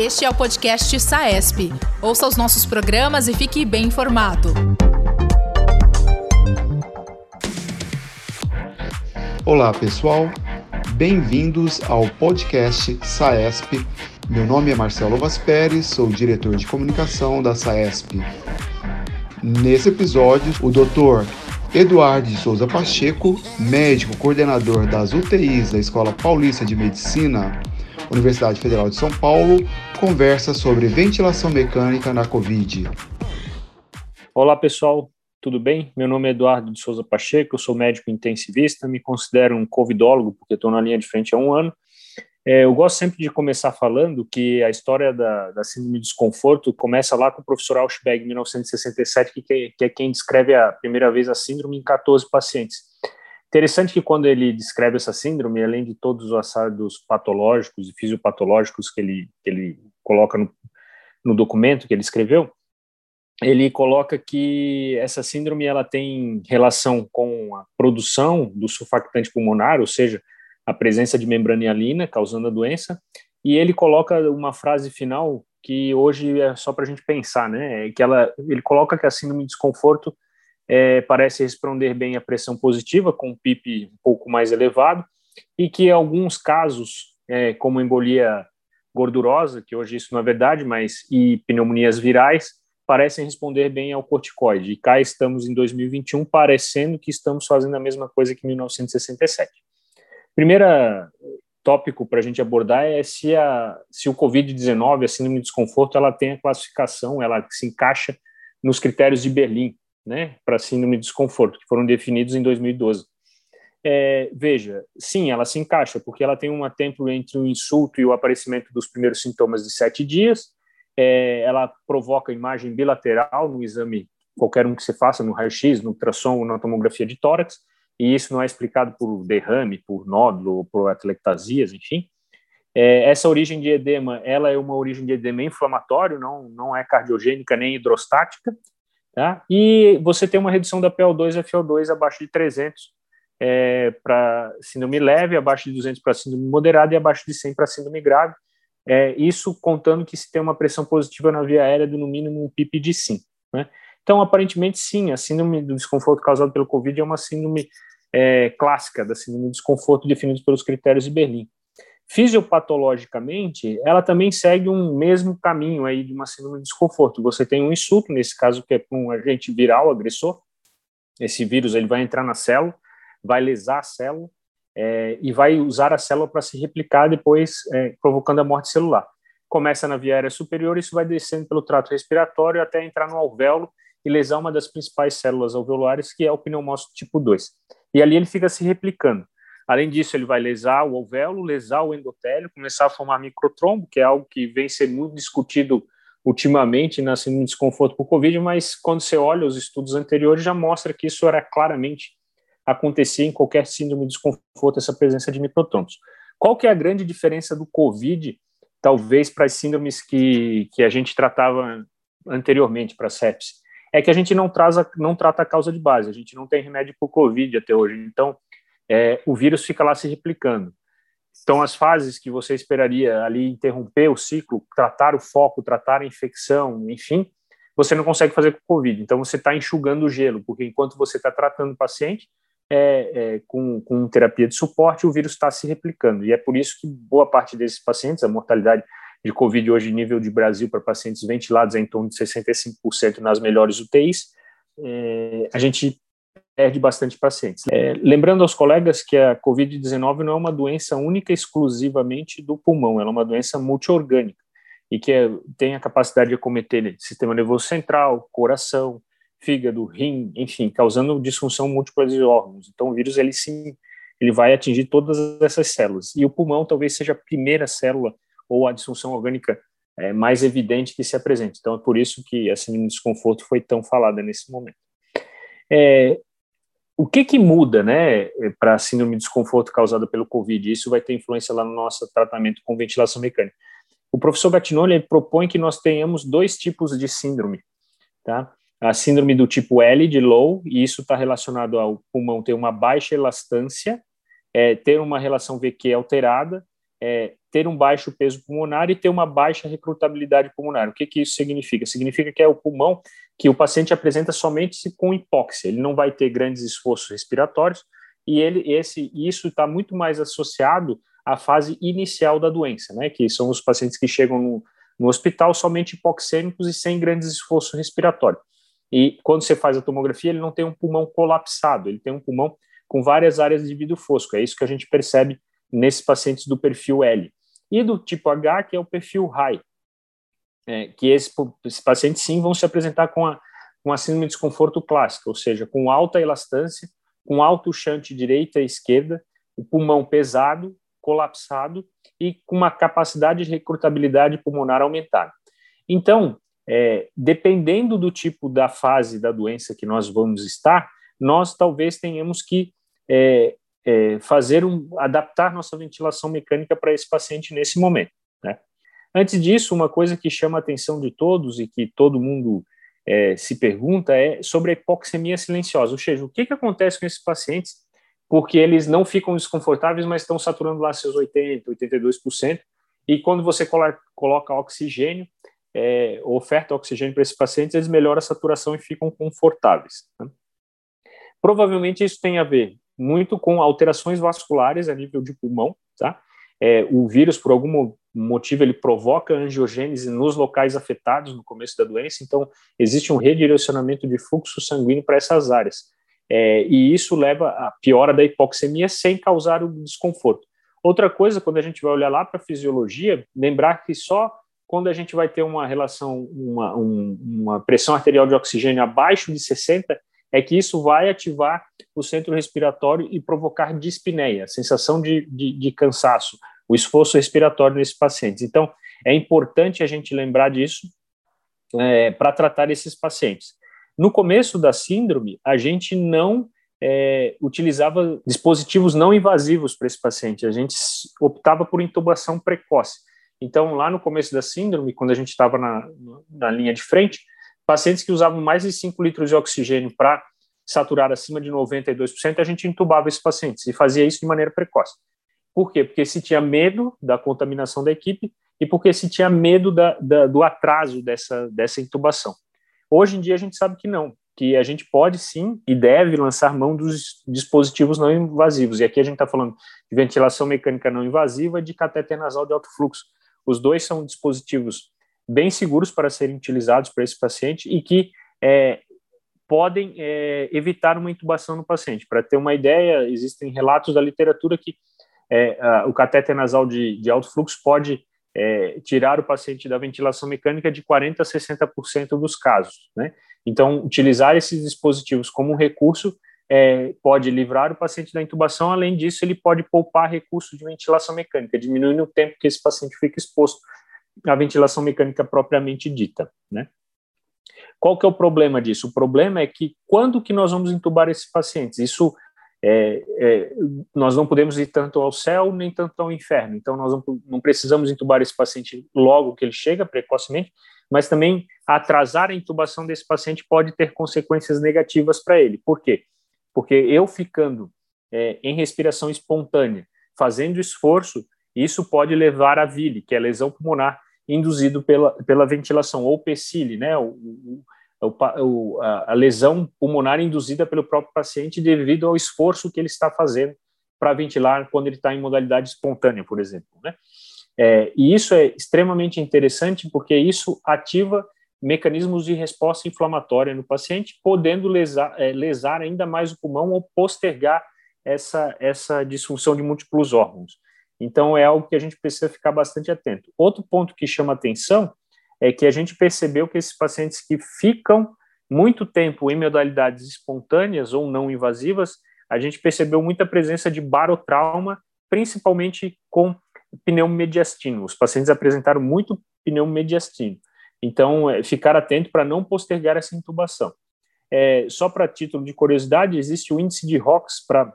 Este é o podcast SAESP. Ouça os nossos programas e fique bem informado. Olá, pessoal. Bem-vindos ao podcast SAESP. Meu nome é Marcelo Vaz sou diretor de comunicação da SAESP. Nesse episódio, o Dr. Eduardo de Souza Pacheco, médico coordenador das UTIs da Escola Paulista de Medicina, Universidade Federal de São Paulo, conversa sobre ventilação mecânica na Covid. Olá, pessoal. Tudo bem? Meu nome é Eduardo de Souza Pacheco, eu sou médico intensivista, me considero um covidólogo porque estou na linha de frente há um ano. É, eu gosto sempre de começar falando que a história da, da síndrome de desconforto começa lá com o professor Auschberg, em 1967, que, que é quem descreve a primeira vez a síndrome em 14 pacientes. Interessante que quando ele descreve essa síndrome, além de todos os assados patológicos e fisiopatológicos que ele, que ele coloca no, no documento que ele escreveu, ele coloca que essa síndrome ela tem relação com a produção do surfactante pulmonar, ou seja, a presença de membrana hialina causando a doença, e ele coloca uma frase final que hoje é só para a gente pensar, né? Que ela, ele coloca que a síndrome de desconforto é, parece responder bem à pressão positiva, com um PIP um pouco mais elevado, e que alguns casos, é, como embolia gordurosa, que hoje isso não é verdade, mas e pneumonias virais, parecem responder bem ao corticoide. E cá estamos em 2021, parecendo que estamos fazendo a mesma coisa que em 1967. Primeira tópico para a gente abordar é se, a, se o Covid-19, a síndrome de desconforto, ela tem a classificação, ela se encaixa nos critérios de Berlim, né, para síndrome de desconforto, que foram definidos em 2012. É, veja, sim, ela se encaixa, porque ela tem um tempo entre o insulto e o aparecimento dos primeiros sintomas de sete dias, é, ela provoca imagem bilateral no exame, qualquer um que você faça, no raio-x, no ultrassom ou na tomografia de tórax, e isso não é explicado por derrame, por nódulo, por atelectasias, enfim. É, essa origem de edema, ela é uma origem de edema inflamatório, não, não é cardiogênica nem hidrostática, Tá? E você tem uma redução da PO2 e FO2 abaixo de 300 é, para síndrome leve, abaixo de 200 para síndrome moderada e abaixo de 100 para síndrome grave. É, isso contando que se tem uma pressão positiva na via aérea do no mínimo um PIP de 5. Né? Então, aparentemente, sim, a síndrome do desconforto causado pelo COVID é uma síndrome é, clássica da síndrome do desconforto definida pelos critérios de Berlim. Fisiopatologicamente, ela também segue um mesmo caminho aí de uma síndrome de desconforto. Você tem um insulto, nesse caso que é um agente viral agressor. Esse vírus ele vai entrar na célula, vai lesar a célula é, e vai usar a célula para se replicar depois, é, provocando a morte celular. Começa na via aérea superior, isso vai descendo pelo trato respiratório até entrar no alvéolo e lesar uma das principais células alveolares, que é o pneumócito tipo 2. E ali ele fica se replicando. Além disso, ele vai lesar o alvéolo, lesar o endotélio, começar a formar microtrombo, que é algo que vem sendo muito discutido ultimamente na síndrome de desconforto por Covid, mas quando você olha os estudos anteriores, já mostra que isso era claramente acontecer em qualquer síndrome de desconforto, essa presença de microtrombos. Qual que é a grande diferença do Covid, talvez, para as síndromes que, que a gente tratava anteriormente para a sepsis? É que a gente não, traz não trata a causa de base, a gente não tem remédio para o Covid até hoje. Então, é, o vírus fica lá se replicando. Então, as fases que você esperaria ali interromper o ciclo, tratar o foco, tratar a infecção, enfim, você não consegue fazer com o Covid. Então, você está enxugando o gelo, porque enquanto você está tratando o paciente é, é, com, com terapia de suporte, o vírus está se replicando. E é por isso que boa parte desses pacientes, a mortalidade de Covid hoje, nível de Brasil, para pacientes ventilados, é em torno de 65% nas melhores UTIs. É, a gente perde bastante pacientes. É, lembrando aos colegas que a Covid-19 não é uma doença única exclusivamente do pulmão, ela é uma doença multiorgânica e que é, tem a capacidade de acometer sistema nervoso central, coração, fígado, rim, enfim, causando disfunção múltipla de órgãos. Então, o vírus ele sim, ele vai atingir todas essas células. E o pulmão talvez seja a primeira célula ou a disfunção orgânica é, mais evidente que se apresente. Então, é por isso que a síndrome de desconforto foi tão falada nesse momento. É, o que, que muda né, para a síndrome de desconforto causada pelo Covid? Isso vai ter influência lá no nosso tratamento com ventilação mecânica. O professor Gattinoli propõe que nós tenhamos dois tipos de síndrome. Tá? A síndrome do tipo L, de low, e isso está relacionado ao pulmão ter uma baixa elastância, é, ter uma relação VQ alterada é, ter um baixo peso pulmonar e ter uma baixa recrutabilidade pulmonar. O que, que isso significa? Significa que é o pulmão que o paciente apresenta somente com hipóxia, ele não vai ter grandes esforços respiratórios e ele, esse, isso está muito mais associado à fase inicial da doença, né, que são os pacientes que chegam no, no hospital somente hipoxêmicos e sem grandes esforços respiratórios. E quando você faz a tomografia, ele não tem um pulmão colapsado, ele tem um pulmão com várias áreas de vidro fosco. É isso que a gente percebe nesses pacientes do perfil L. E do tipo H, que é o perfil high, é, que esses, pacientes sim vão se apresentar com a, com a síndrome de desconforto clássica, ou seja, com alta elastância, com alto chante direita e esquerda, o pulmão pesado, colapsado e com uma capacidade de recrutabilidade pulmonar aumentada. Então, é, dependendo do tipo da fase da doença que nós vamos estar, nós talvez tenhamos que é, é, fazer um, adaptar nossa ventilação mecânica para esse paciente nesse momento. Né? Antes disso, uma coisa que chama a atenção de todos e que todo mundo é, se pergunta é sobre a hipoxemia silenciosa, ou seja, o que, que acontece com esses pacientes porque eles não ficam desconfortáveis, mas estão saturando lá seus 80%, 82%, e quando você coloca oxigênio, é, oferta oxigênio para esses pacientes, eles melhoram a saturação e ficam confortáveis. Né? Provavelmente isso tem a ver muito com alterações vasculares a nível de pulmão, tá? É, o vírus, por algum motivo, ele provoca angiogênese nos locais afetados no começo da doença, então existe um redirecionamento de fluxo sanguíneo para essas áreas. É, e isso leva à piora da hipoxemia sem causar o desconforto. Outra coisa, quando a gente vai olhar lá para a fisiologia, lembrar que só quando a gente vai ter uma relação, uma, um, uma pressão arterial de oxigênio abaixo de 60, é que isso vai ativar o centro respiratório e provocar dispneia, sensação de, de, de cansaço, o esforço respiratório nesses pacientes. Então, é importante a gente lembrar disso é, para tratar esses pacientes. No começo da síndrome, a gente não é, utilizava dispositivos não invasivos para esse paciente, a gente optava por intubação precoce. Então, lá no começo da síndrome, quando a gente estava na, na linha de frente, Pacientes que usavam mais de 5 litros de oxigênio para saturar acima de 92%, a gente intubava esses pacientes e fazia isso de maneira precoce. Por quê? Porque se tinha medo da contaminação da equipe e porque se tinha medo da, da, do atraso dessa, dessa intubação. Hoje em dia a gente sabe que não, que a gente pode sim e deve lançar mão dos dispositivos não invasivos. E aqui a gente está falando de ventilação mecânica não invasiva e de cateter nasal de alto fluxo. Os dois são dispositivos bem seguros para serem utilizados para esse paciente e que é, podem é, evitar uma intubação no paciente. Para ter uma ideia, existem relatos da literatura que é, a, o catéter nasal de, de alto fluxo pode é, tirar o paciente da ventilação mecânica de 40% a 60% dos casos. Né? Então, utilizar esses dispositivos como um recurso é, pode livrar o paciente da intubação, além disso, ele pode poupar recurso de ventilação mecânica, diminuindo o tempo que esse paciente fica exposto a ventilação mecânica propriamente dita, né? Qual que é o problema disso? O problema é que quando que nós vamos entubar esses pacientes? Isso é, é, nós não podemos ir tanto ao céu nem tanto ao inferno. Então nós não, não precisamos entubar esse paciente logo que ele chega, precocemente, mas também atrasar a intubação desse paciente pode ter consequências negativas para ele. Por quê? Porque eu ficando é, em respiração espontânea, fazendo esforço, isso pode levar a VILE, que é lesão pulmonar induzido pela, pela ventilação, ou PCILE, né, o, o, o, a, a lesão pulmonar induzida pelo próprio paciente devido ao esforço que ele está fazendo para ventilar quando ele está em modalidade espontânea, por exemplo. Né? É, e isso é extremamente interessante porque isso ativa mecanismos de resposta inflamatória no paciente, podendo lesar, é, lesar ainda mais o pulmão ou postergar essa, essa disfunção de múltiplos órgãos. Então, é algo que a gente precisa ficar bastante atento. Outro ponto que chama atenção é que a gente percebeu que esses pacientes que ficam muito tempo em modalidades espontâneas ou não invasivas, a gente percebeu muita presença de barotrauma, principalmente com pneumomediastino. Os pacientes apresentaram muito pneumomediastino. Então, é, ficar atento para não postergar essa intubação. É, só para título de curiosidade, existe o índice de ROX para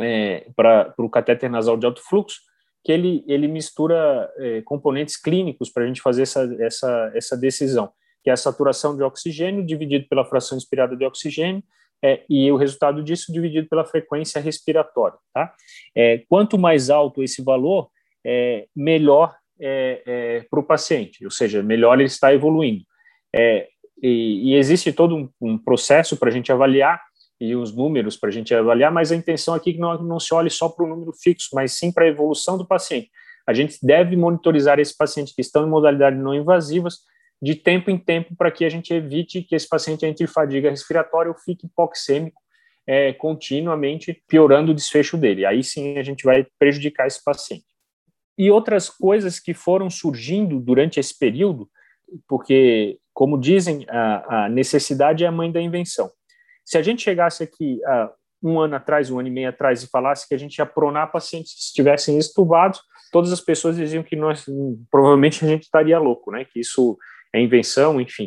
é, para o catéter nasal de alto fluxo, que ele, ele mistura é, componentes clínicos para a gente fazer essa, essa, essa decisão, que é a saturação de oxigênio dividido pela fração inspirada de oxigênio é, e o resultado disso dividido pela frequência respiratória. Tá? É, quanto mais alto esse valor, é, melhor é, é, para o paciente, ou seja, melhor ele está evoluindo. É, e, e, existe todo um, um processo para a gente avaliar e os números para a gente avaliar, mas a intenção aqui é que não, não se olhe só para o número fixo, mas sim para a evolução do paciente. A gente deve monitorizar esses pacientes que estão em modalidade não invasivas de tempo em tempo para que a gente evite que esse paciente entre em fadiga respiratória ou fique hipoxêmico é, continuamente, piorando o desfecho dele. Aí sim a gente vai prejudicar esse paciente. E outras coisas que foram surgindo durante esse período, porque, como dizem, a, a necessidade é a mãe da invenção. Se a gente chegasse aqui uh, um ano atrás, um ano e meio atrás, e falasse que a gente ia pronar pacientes que estivessem estubados, todas as pessoas diziam que nós provavelmente a gente estaria louco, né? Que isso é invenção, enfim.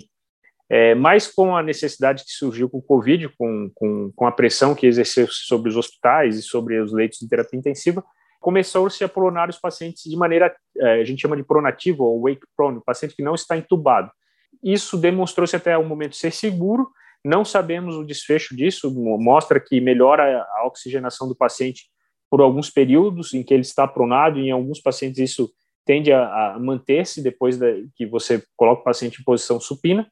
É, mas com a necessidade que surgiu com o Covid, com, com, com a pressão que exerceu sobre os hospitais e sobre os leitos de terapia intensiva, começou-se a pronar os pacientes de maneira, é, a gente chama de pronativo ou wake prone, o paciente que não está entubado. Isso demonstrou-se até o momento ser seguro, não sabemos o desfecho disso, mostra que melhora a oxigenação do paciente por alguns períodos em que ele está pronado, e em alguns pacientes isso tende a, a manter-se depois da, que você coloca o paciente em posição supina,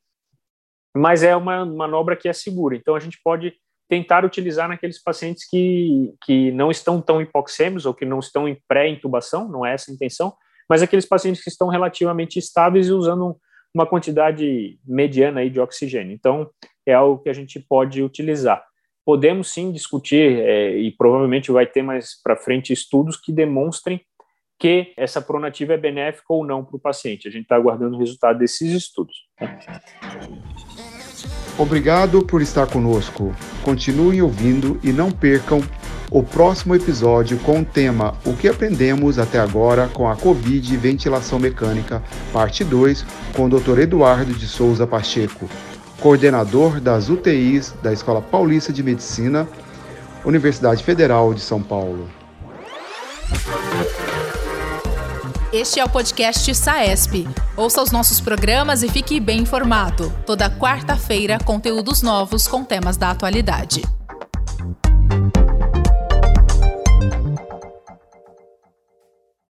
mas é uma manobra que é segura. Então, a gente pode tentar utilizar naqueles pacientes que, que não estão tão hipoxêmicos ou que não estão em pré-intubação, não é essa a intenção, mas aqueles pacientes que estão relativamente estáveis e usando uma quantidade mediana aí de oxigênio. Então, é algo que a gente pode utilizar. Podemos sim discutir, é, e provavelmente vai ter mais para frente estudos que demonstrem que essa pronativa é benéfica ou não para o paciente. A gente está aguardando o resultado desses estudos. Obrigado por estar conosco. Continuem ouvindo e não percam o próximo episódio com o tema O que aprendemos até agora com a Covid e ventilação mecânica, parte 2, com o Dr. Eduardo de Souza Pacheco, coordenador das UTIs da Escola Paulista de Medicina, Universidade Federal de São Paulo. Este é o podcast SAESP. Ouça os nossos programas e fique bem informado. Toda quarta-feira, conteúdos novos com temas da atualidade.